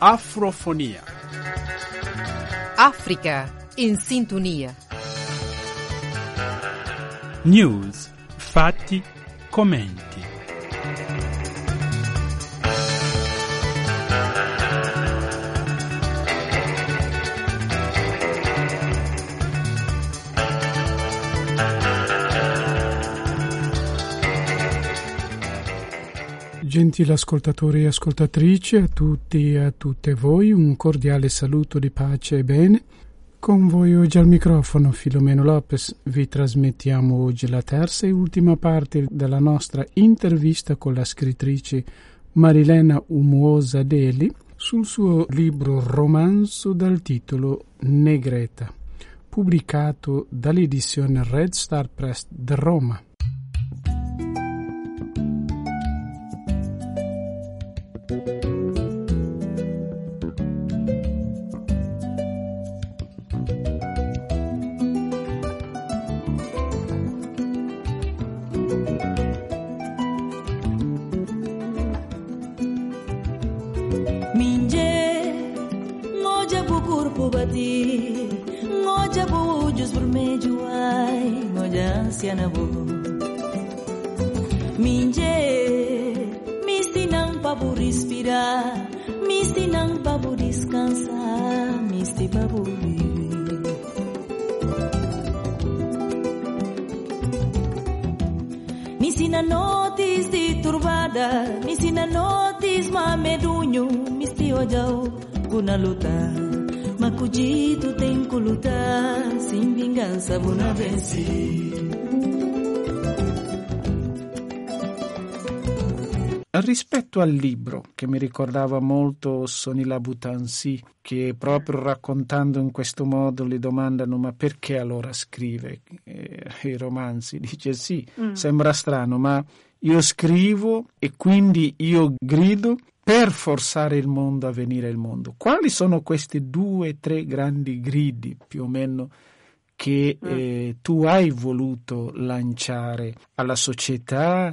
Afrofonia. África em sintonia. News Fati Comente. Gentili ascoltatori e ascoltatrici, a tutti e a tutte voi un cordiale saluto di pace e bene. Con voi oggi al microfono Filomeno Lopez vi trasmettiamo oggi la terza e ultima parte della nostra intervista con la scrittrice Marilena Umuosa Deli sul suo libro romanzo dal titolo Negreta, pubblicato dall'edizione Red Star Press di Roma. bati ngoja bujus vermelho ai moja ansia na bu. Minje babu respirar, misti nang babu descansar, misti babu viver. Me ensina de turbada, me ensina noites mamedunho, misti ojau, na luta, maculito tem que lutar, sem vingança, buna vencer. Rispetto al libro, che mi ricordava molto Sonila Butansi, che proprio raccontando in questo modo le domandano ma perché allora scrive eh, i romanzi? Dice sì, mm. sembra strano, ma io scrivo e quindi io grido per forzare il mondo a venire al mondo. Quali sono questi due, tre grandi gridi più o meno che mm. eh, tu hai voluto lanciare alla società?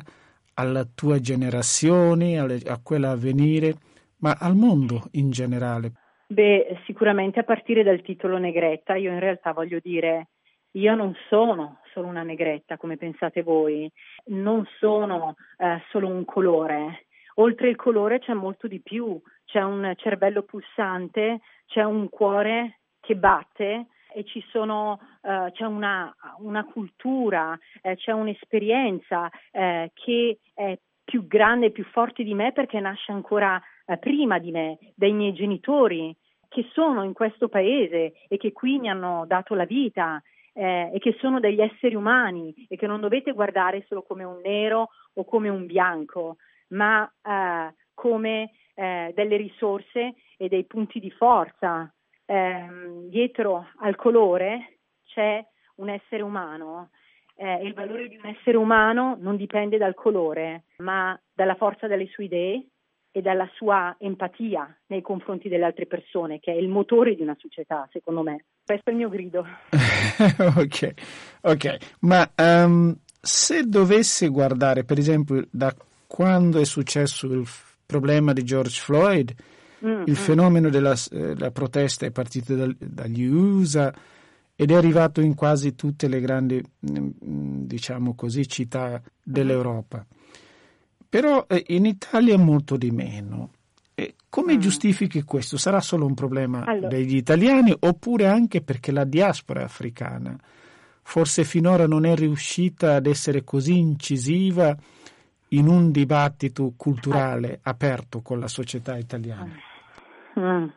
Alla tua generazione, a quella a venire, ma al mondo in generale? Beh, sicuramente a partire dal titolo Negretta, io in realtà voglio dire, io non sono solo una negretta come pensate voi, non sono eh, solo un colore, oltre il colore c'è molto di più, c'è un cervello pulsante, c'è un cuore che batte, e ci sono, uh, c'è una, una cultura, eh, c'è un'esperienza eh, che è più grande e più forte di me perché nasce ancora eh, prima di me, dai miei genitori che sono in questo paese e che qui mi hanno dato la vita eh, e che sono degli esseri umani e che non dovete guardare solo come un nero o come un bianco, ma eh, come eh, delle risorse e dei punti di forza ehm, dietro al colore c'è un essere umano eh, il valore di un essere umano non dipende dal colore, ma dalla forza delle sue idee e dalla sua empatia nei confronti delle altre persone, che è il motore di una società, secondo me. Questo è il mio grido. ok, ok, ma um, se dovesse guardare, per esempio, da quando è successo il problema di George Floyd, Mm, il mm. fenomeno della, eh, protesta è partito dal, dagli USA ed è arrivato in quasi tutte le grandi, mm, diciamo così, città dell'Europa. Però eh, in Italia molto di meno. E come mm. giustifichi questo? Sarà solo un problema allora. degli italiani oppure anche perché la diaspora africana forse finora non è riuscita ad essere così incisiva in un dibattito culturale aperto con la società italiana? Mm.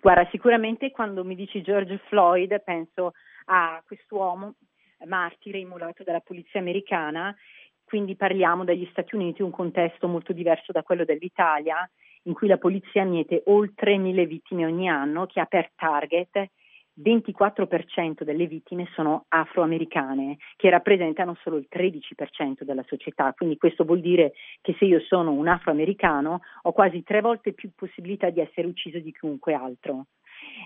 Guarda, sicuramente quando mi dici George Floyd penso a quest'uomo martire immolato dalla polizia americana, quindi parliamo degli Stati Uniti, un contesto molto diverso da quello dell'Italia, in cui la polizia miete oltre mille vittime ogni anno, che ha per target 24% delle vittime sono afroamericane, che rappresentano solo il 13% della società. Quindi questo vuol dire che se io sono un afroamericano ho quasi tre volte più possibilità di essere ucciso di chiunque altro.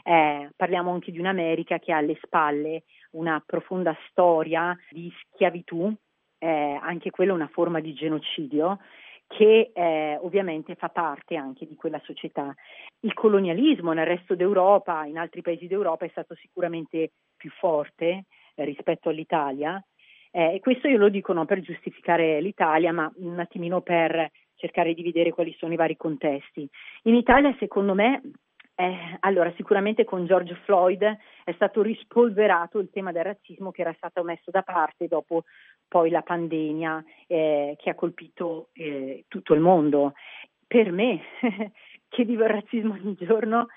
Eh, parliamo anche di un'America che ha alle spalle una profonda storia di schiavitù, eh, anche quella una forma di genocidio, che eh, ovviamente fa parte anche di quella società. Il colonialismo nel resto d'Europa, in altri paesi d'Europa, è stato sicuramente più forte eh, rispetto all'Italia eh, e questo io lo dico non per giustificare l'Italia, ma un attimino per cercare di vedere quali sono i vari contesti. In Italia, secondo me, eh, allora, sicuramente con George Floyd è stato rispolverato il tema del razzismo che era stato messo da parte dopo poi la pandemia eh, che ha colpito eh, tutto il mondo. Per me, che vivo il razzismo ogni giorno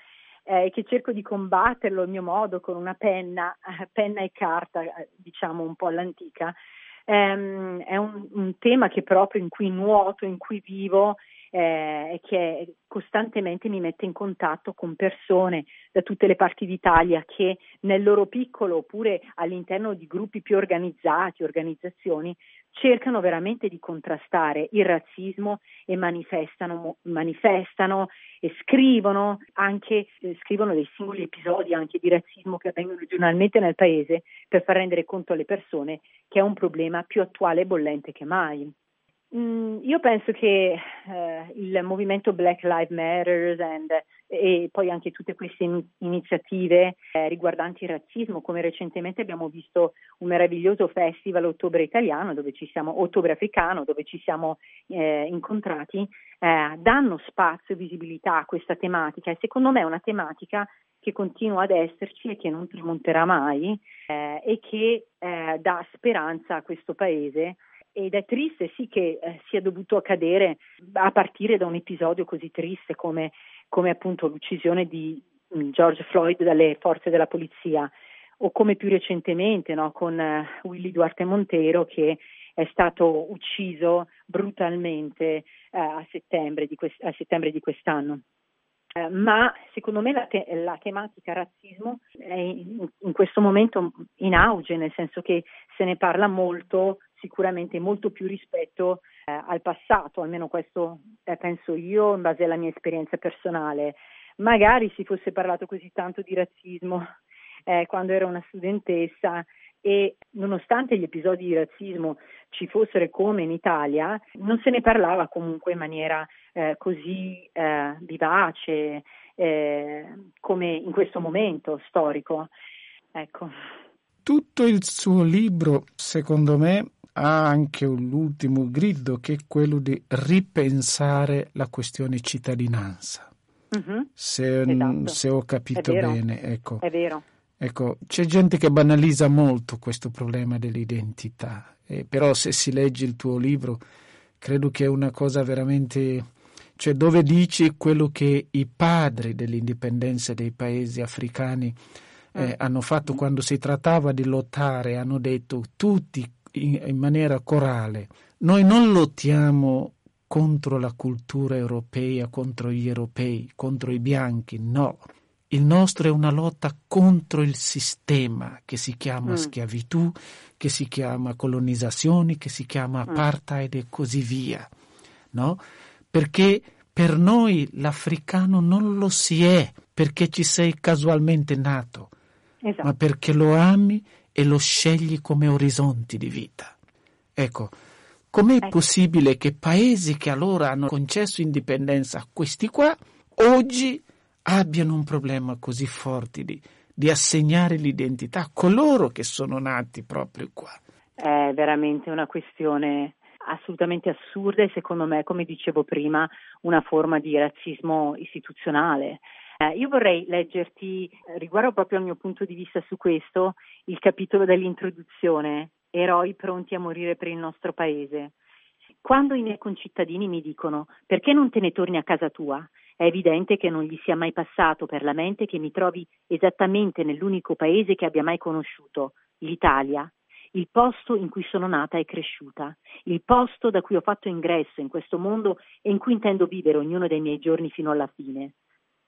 e che cerco di combatterlo il mio modo con una penna, penna e carta, eh, diciamo un po' all'antica, ehm, è un, un tema che proprio in cui nuoto, in cui vivo eh, che costantemente mi mette in contatto con persone da tutte le parti d'Italia che nel loro piccolo oppure all'interno di gruppi più organizzati, organizzazioni, cercano veramente di contrastare il razzismo e manifestano, manifestano e scrivono anche eh, scrivono dei singoli episodi anche di razzismo che avvengono giornalmente nel paese per far rendere conto alle persone che è un problema più attuale e bollente che mai. Mm, io penso che eh, il movimento Black Lives Matter and, e poi anche tutte queste in- iniziative eh, riguardanti il razzismo, come recentemente abbiamo visto un meraviglioso festival Ottobre Italiano, dove ci siamo, Ottobre Africano, dove ci siamo eh, incontrati, eh, danno spazio e visibilità a questa tematica. E secondo me è una tematica che continua ad esserci e che non tramonterà mai eh, e che eh, dà speranza a questo paese ed è triste sì che eh, sia dovuto accadere a partire da un episodio così triste come, come appunto l'uccisione di mm, George Floyd dalle forze della polizia o come più recentemente no, con uh, Willy Duarte Montero che è stato ucciso brutalmente uh, a, settembre quest- a, settembre di quest'anno. Uh, ma secondo me la, te- la, tematica razzismo è in, in questo momento in auge, nel senso che se ne parla molto sicuramente molto più rispetto eh, al passato, almeno questo eh, penso io in base alla mia esperienza personale. Magari si fosse parlato così tanto di razzismo eh, quando ero una studentessa e nonostante gli episodi di razzismo ci fossero come in Italia, non se ne parlava comunque in maniera eh, così eh, vivace eh, come in questo momento storico. Ecco. Tutto il suo libro, secondo me, ha anche l'ultimo grido che è quello di ripensare la questione cittadinanza. Mm-hmm. Se, esatto. se, ho capito bene, ecco. Ecco, c'è gente che banalizza molto questo problema dell'identità, eh, però se si legge il tuo libro credo che è una cosa veramente, cioè dove dici quello che i padri dell'indipendenza dei paesi africani eh, mm. hanno fatto quando si trattava di lottare, hanno detto tutti in, in maniera corale. Noi non lottiamo contro la cultura europea, contro gli europei, contro i bianchi, no. Il nostro è una lotta contro il sistema che si chiama mm. schiavitù, che si chiama colonizzazione, che si chiama mm. apartheid mm. e così via, no? Perché per noi l'africano non lo si è perché ci sei casualmente nato, esatto. ma perché lo ami e lo scegli come orizzonti di vita. Ecco, com'è ecco. possibile che paesi che allora hanno concesso indipendenza a questi qua, oggi abbiano un problema così forte di, di assegnare l'identità a coloro che sono nati proprio qua? È veramente una questione assolutamente assurda e secondo me, come dicevo prima, una forma di razzismo istituzionale. Eh, io vorrei leggerti, eh, riguardo proprio al mio punto di vista su questo, il capitolo dell'introduzione, Eroi pronti a morire per il nostro paese. Quando i miei concittadini mi dicono perché non te ne torni a casa tua, è evidente che non gli sia mai passato per la mente che mi trovi esattamente nell'unico paese che abbia mai conosciuto, l'Italia, il posto in cui sono nata e cresciuta, il posto da cui ho fatto ingresso in questo mondo e in cui intendo vivere ognuno dei miei giorni fino alla fine.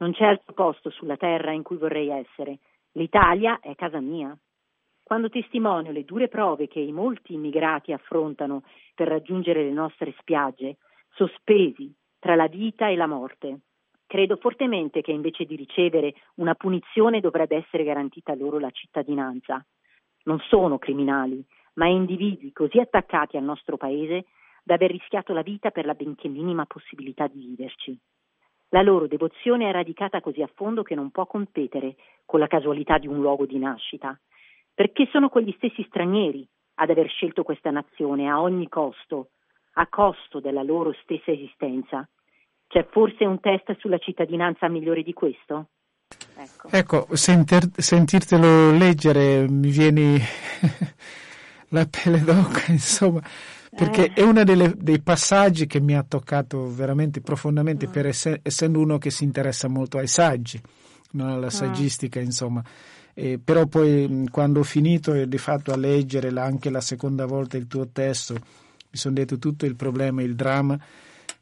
Non c'è altro posto sulla terra in cui vorrei essere. L'Italia è casa mia. Quando testimonio le dure prove che i molti immigrati affrontano per raggiungere le nostre spiagge, sospesi tra la vita e la morte, credo fortemente che invece di ricevere una punizione dovrebbe essere garantita loro la cittadinanza. Non sono criminali, ma individui così attaccati al nostro paese da aver rischiato la vita per la benché minima possibilità di viverci. La loro devozione è radicata così a fondo che non può competere con la casualità di un luogo di nascita, perché sono quegli stessi stranieri ad aver scelto questa nazione a ogni costo, a costo della loro stessa esistenza. C'è forse un test sulla cittadinanza migliore di questo? Ecco, ecco sentir, sentirtelo leggere mi viene la pelle d'oca, insomma, perché eh. è uno dei passaggi che mi ha toccato veramente profondamente, mm. per ess- essendo uno che si interessa molto ai saggi, non alla mm. saggistica, insomma. Eh, però poi quando ho finito e di fatto a leggere anche la seconda volta il tuo testo, mi sono detto tutto il problema, il dramma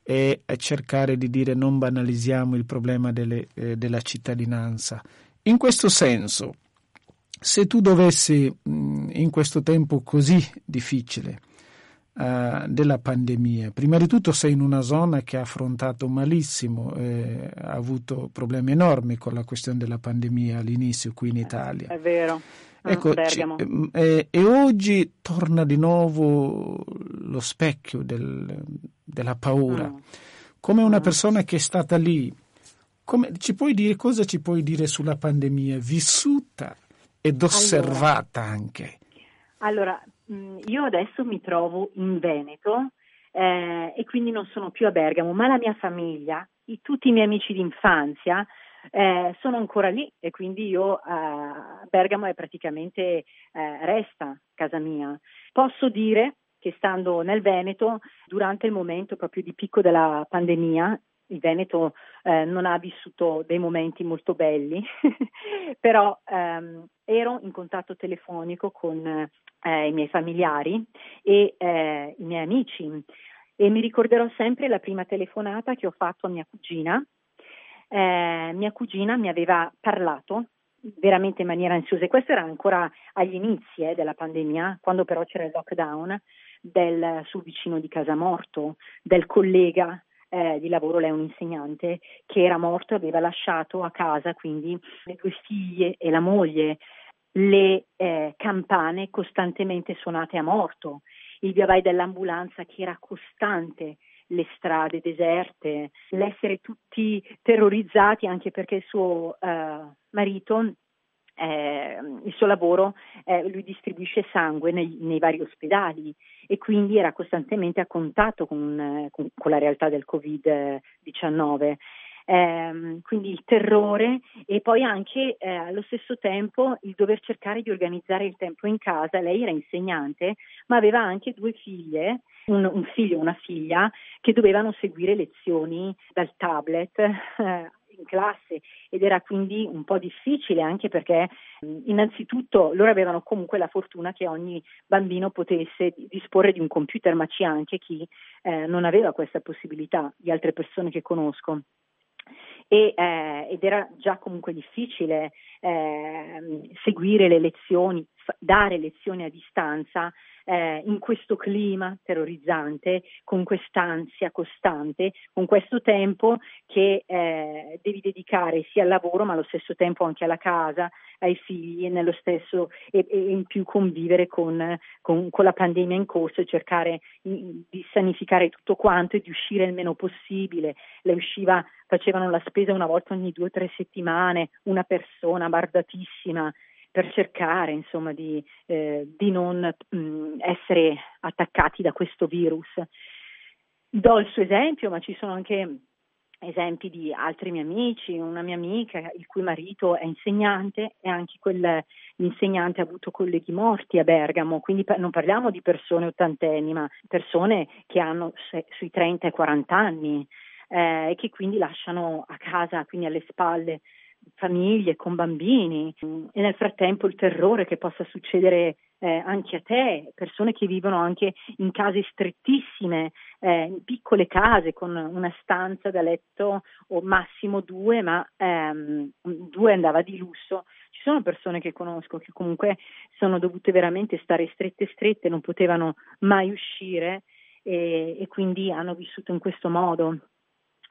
è cercare di dire non banalizziamo il problema delle, eh, della cittadinanza. In questo senso, se tu dovessi in questo tempo così difficile uh, della pandemia, prima di tutto sei in una zona che ha affrontato malissimo, eh, ha avuto problemi enormi con la questione della pandemia all'inizio qui in Italia. È vero. Ah, ecco, eh, e oggi torna di nuovo lo specchio del, della paura. Mm. Come una mm. persona che è stata lì, come, ci puoi dire cosa ci puoi dire sulla pandemia vissuta ed osservata allora, anche? Allora, mm, io adesso mi trovo in Veneto eh, e quindi non sono più a Bergamo, ma la mia famiglia, i, tutti i miei amici d'infanzia eh, sono ancora lì e quindi io eh, Bergamo è praticamente eh, resta casa mia. Posso dire che stando nel Veneto, durante il momento proprio di picco della pandemia, il Veneto eh, non ha vissuto dei momenti molto belli, però ehm, ero in contatto telefonico con eh, i miei familiari e eh, i miei amici e mi ricorderò sempre la prima telefonata che ho fatto a mia cugina. Eh, mia cugina mi aveva parlato veramente in maniera ansiosa e questo era ancora agli inizi eh, della pandemia, quando però c'era il lockdown del suo vicino di casa morto, del collega eh, di lavoro, lei è un insegnante, che era morto e aveva lasciato a casa quindi le due figlie e la moglie, le eh, campane costantemente suonate a morto, il via vai dell'ambulanza che era costante, le strade deserte, l'essere tutti terrorizzati anche perché il suo eh, marito eh, il suo lavoro, eh, lui distribuisce sangue nei, nei, vari ospedali e quindi era costantemente a contatto con, eh, con, con la realtà del Covid-19. Eh, quindi il terrore e poi anche eh, allo stesso tempo il dover cercare di organizzare il tempo in casa. Lei era insegnante, ma aveva anche due figlie, un, un figlio e una figlia, che dovevano seguire lezioni dal tablet eh, in classe ed era quindi un po' difficile anche perché innanzitutto loro avevano comunque la fortuna che ogni bambino potesse disporre di un computer, ma c'è anche chi eh, non aveva questa possibilità di altre persone che conosco. E, eh, ed era già comunque difficile eh, seguire le lezioni, dare lezioni a distanza eh, in questo clima terrorizzante, con quest'ansia costante, con questo tempo che eh, devi dedicare sia al lavoro ma allo stesso tempo anche alla casa, ai figli e, nello stesso, e, e in più convivere con, con, con, la pandemia in corso e cercare di sanificare tutto quanto e di uscire il meno possibile. Le usciva, facevano la spesa una volta ogni due o tre settimane, una persona bardatissima per cercare insomma, di, eh, di non mh, essere attaccati da questo virus. Do il suo esempio, ma ci sono anche esempi di altri miei amici, una mia amica il cui marito è insegnante e anche quel, l'insegnante ha avuto colleghi morti a Bergamo, quindi non parliamo di persone ottantenni, ma persone che hanno sui 30 e 40 anni eh, e che quindi lasciano a casa, quindi alle spalle famiglie con bambini e nel frattempo il terrore che possa succedere eh, anche a te, persone che vivono anche in case strettissime, eh, in piccole case con una stanza da letto o massimo due, ma ehm, due andava di lusso. Ci sono persone che conosco che comunque sono dovute veramente stare strette strette, non potevano mai uscire e, e quindi hanno vissuto in questo modo.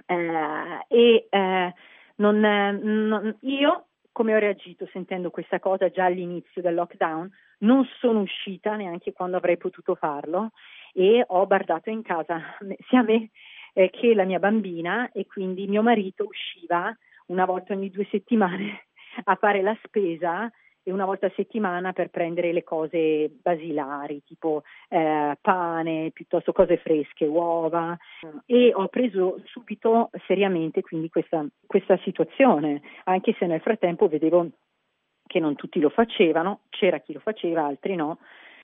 Eh, e eh, non, non, io, come ho reagito sentendo questa cosa già all'inizio del lockdown, non sono uscita neanche quando avrei potuto farlo e ho bardato in casa sia me eh, che la mia bambina e quindi mio marito usciva una volta ogni due settimane a fare la spesa e una volta a settimana per prendere le cose basilari, tipo eh, pane, piuttosto cose fresche, uova. E ho preso subito seriamente quindi questa, questa situazione, anche se nel frattempo vedevo che non tutti lo facevano, c'era chi lo faceva, altri no.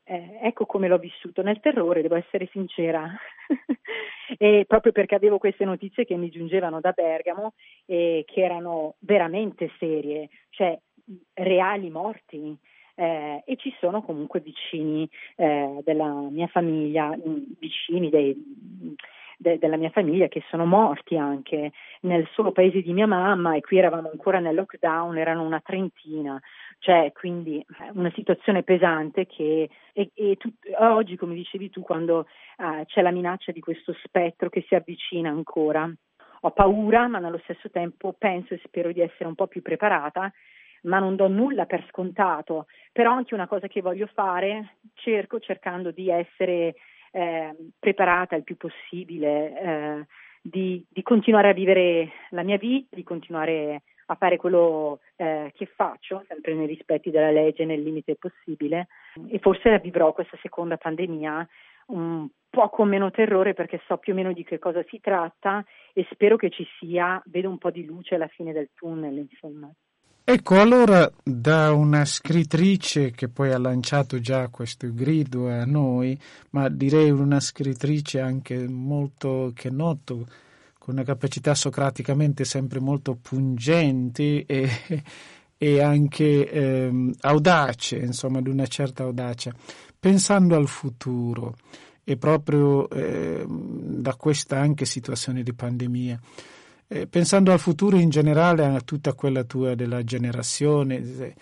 Eh, ecco come l'ho vissuto nel terrore, devo essere sincera, e proprio perché avevo queste notizie che mi giungevano da Bergamo e che erano veramente serie, cioè reali morti. Eh, e ci sono comunque vicini eh, della mia famiglia, vicini dei, de, della mia famiglia che sono morti anche nel solo paese di mia mamma e qui eravamo ancora nel lockdown, erano una trentina, cioè quindi eh, una situazione pesante che e, e tu, oggi come dicevi tu quando uh, c'è la minaccia di questo spettro che si avvicina ancora ho paura ma nello stesso tempo penso e spero di essere un po' più preparata ma non do nulla per scontato, però anche una cosa che voglio fare, cerco cercando di essere eh, preparata il più possibile, eh, di, di, continuare a vivere la mia vita, di continuare a fare quello eh, che faccio, sempre nei rispetti della legge, nel limite possibile, e forse vivrò questa seconda pandemia un po' con meno terrore perché so più o meno di che cosa si tratta e spero che ci sia, vedo un po' di luce alla fine del tunnel, insomma. Ecco, allora da una scrittrice che poi ha lanciato già questo grido a noi, ma direi una scrittrice anche molto che noto, con una capacità socraticamente sempre molto pungenti e, e anche ehm, audace, insomma, di una certa audacia, pensando al futuro e proprio eh, da questa anche situazione di pandemia. Eh, pensando al futuro in generale, a tutta quella tua della generazione,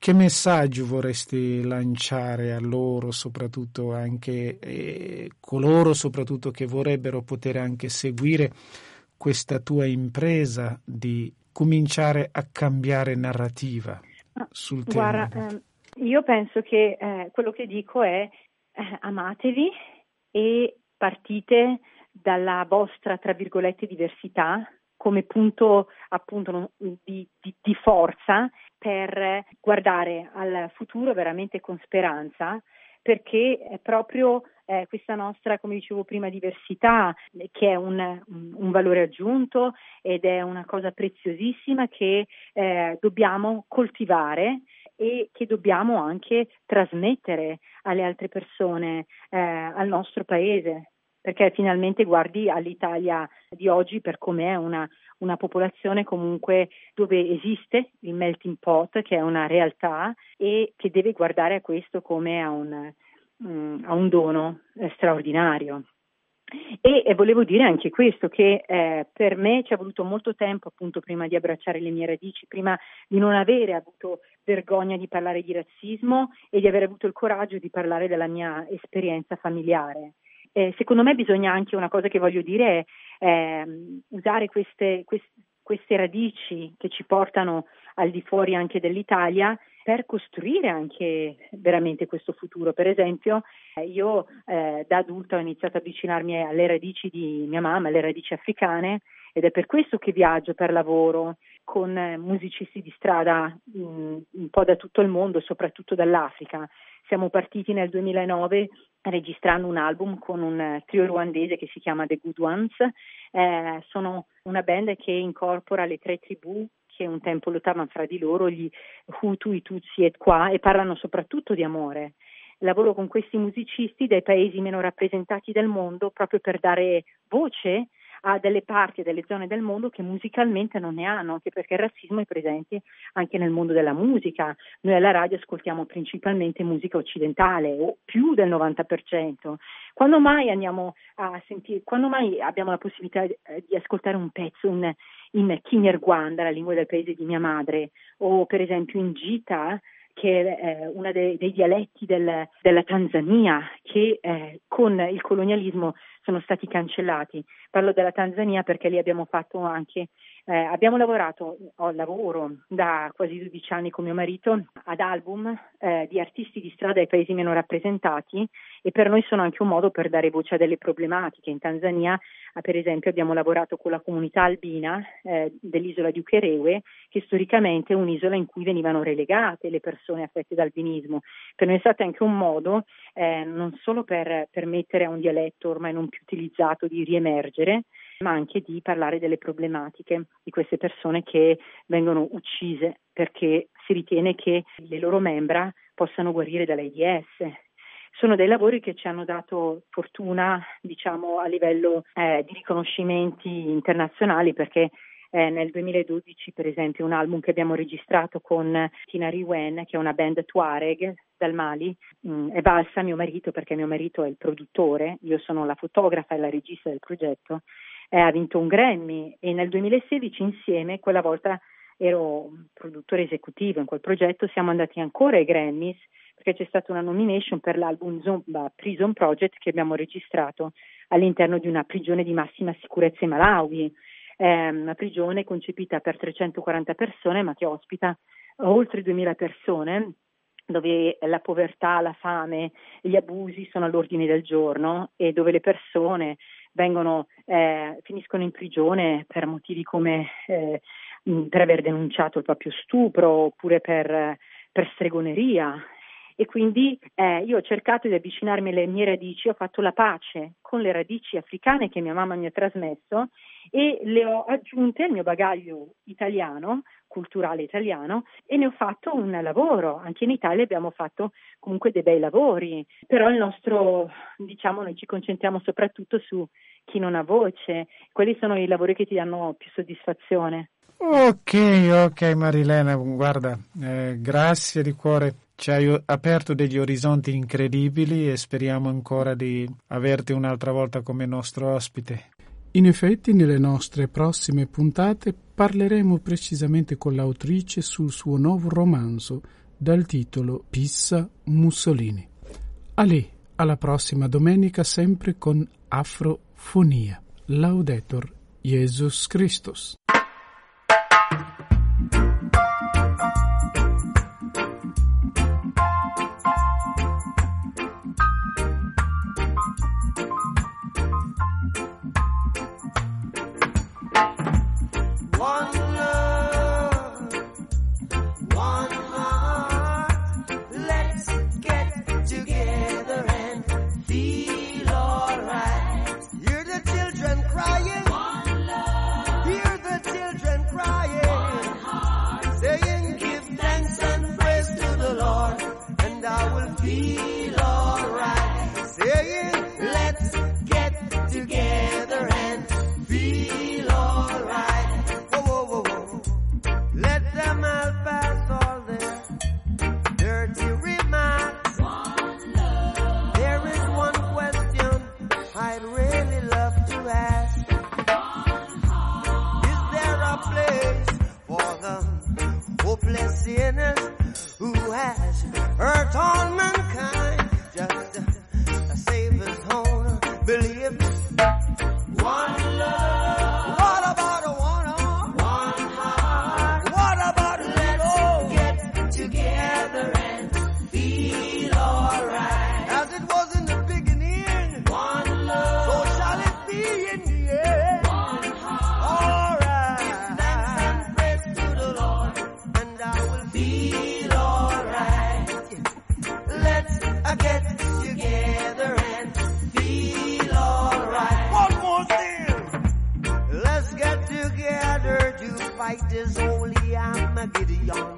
che messaggio vorresti lanciare a loro, soprattutto anche eh, coloro soprattutto che vorrebbero poter anche seguire questa tua impresa di cominciare a cambiare narrativa ah, sul Guarda, tema? Ehm, io penso che eh, quello che dico è eh, amatevi e partite dalla vostra, tra virgolette, diversità come punto appunto di, di, di, forza per guardare al futuro veramente con speranza perché è proprio eh, questa nostra, come dicevo prima, diversità che è un, un, valore aggiunto ed è una cosa preziosissima che eh, dobbiamo coltivare e che dobbiamo anche trasmettere alle altre persone, eh, al nostro paese perché finalmente guardi all'Italia di oggi per come è una, una popolazione comunque dove esiste il melting pot, che è una realtà e che deve guardare a questo come a un, um, a un dono straordinario. E, e, volevo dire anche questo, che eh, per me ci è voluto molto tempo appunto prima di abbracciare le mie radici, prima di non avere avuto vergogna di parlare di razzismo e di aver avuto il coraggio di parlare della mia esperienza familiare. Eh, secondo me bisogna anche, una cosa che voglio dire è eh, usare queste, queste, queste radici che ci portano al di fuori anche dell'Italia per costruire anche veramente questo futuro. Per esempio, eh, io eh, da adulta ho iniziato a avvicinarmi alle radici di mia mamma, alle radici africane ed è per questo che viaggio per lavoro con eh, musicisti di strada mh, mm, un po' da tutto il mondo, soprattutto dall'Africa. Siamo partiti nel 2009 registrando un album con un trio ruandese che si chiama The Good Ones. Eh, sono una band che incorpora le tre tribù che un tempo lottavano fra di loro, gli Hutu, i Tutsi e Qua, e parlano soprattutto di amore. Lavoro con questi musicisti dai paesi meno rappresentati del mondo proprio per dare voce a delle parti e delle zone del mondo che musicalmente non ne hanno, anche perché il razzismo è presente anche nel mondo della musica. Noi alla radio ascoltiamo principalmente musica occidentale, o più del 90%. Quando mai andiamo a sentire, quando mai abbiamo la possibilità di ascoltare un pezzo in, in Kinyarwanda, la lingua del paese di mia madre, o per esempio in Gita, che è uno dei, dei dialetti del, della Tanzania che eh, con il colonialismo sono stati cancellati. Parlo della Tanzania perché lì abbiamo fatto anche eh, abbiamo lavorato, ho lavoro da quasi 12 anni con mio marito ad album eh, di artisti di strada ai paesi meno rappresentati e per noi sono anche un modo per dare voce a delle problematiche. In Tanzania, per esempio, abbiamo lavorato con la comunità albina eh, dell'isola di Ukerewe, che storicamente è un'isola in cui venivano relegate le persone affette da albinismo. Per noi è stato anche un modo eh, non solo per permettere a un dialetto ormai non più utilizzato di riemergere, ma anche di parlare delle problematiche di queste persone che vengono uccise perché si ritiene che le loro membra possano guarire dall'AIDS. Sono dei lavori che ci hanno dato fortuna, diciamo, a livello eh, di riconoscimenti internazionali perché eh, nel 2012, per esempio, un album che abbiamo registrato con Tina Riwen, che è una band Tuareg dal Mali, mh, mm, è valsa mio marito perché mio marito è il produttore, io sono la fotografa e la regista del progetto eh, ha vinto un Grammy. E nel 2016 insieme, quella volta ero produttore esecutivo in quel progetto, siamo andati ancora ai Grammys perché c'è stata una nomination per l'album Zumba Prison Project che abbiamo registrato all'interno di una prigione di massima sicurezza in Malawi, è una prigione concepita per 340 persone ma che ospita oltre 2000 persone dove la povertà, la fame, gli abusi sono all'ordine del giorno e dove le persone vengono, eh, finiscono in prigione per motivi come eh, per aver denunciato il proprio stupro oppure per, per stregoneria. E quindi eh, io ho cercato di avvicinarmi alle mie radici, ho fatto la pace con le radici africane che mia mamma mi ha trasmesso e le ho aggiunte al mio bagaglio italiano, culturale italiano, e ne ho fatto un lavoro. Anche in Italia abbiamo fatto comunque dei bei lavori, però il nostro, diciamo, noi ci concentriamo soprattutto su chi non ha voce, quelli sono i lavori che ti danno più soddisfazione. Ok, ok Marilena, guarda, eh, grazie di cuore, ci hai aperto degli orizzonti incredibili e speriamo ancora di averti un'altra volta come nostro ospite. In effetti, nelle nostre prossime puntate parleremo precisamente con l'autrice sul suo nuovo romanzo dal titolo Pissa Mussolini. A lì, alla prossima domenica sempre con Afrofonia. Laudetur Jesus Christus. sinners who has hurt all mankind. Just to a Savior's home, believe a Gideon.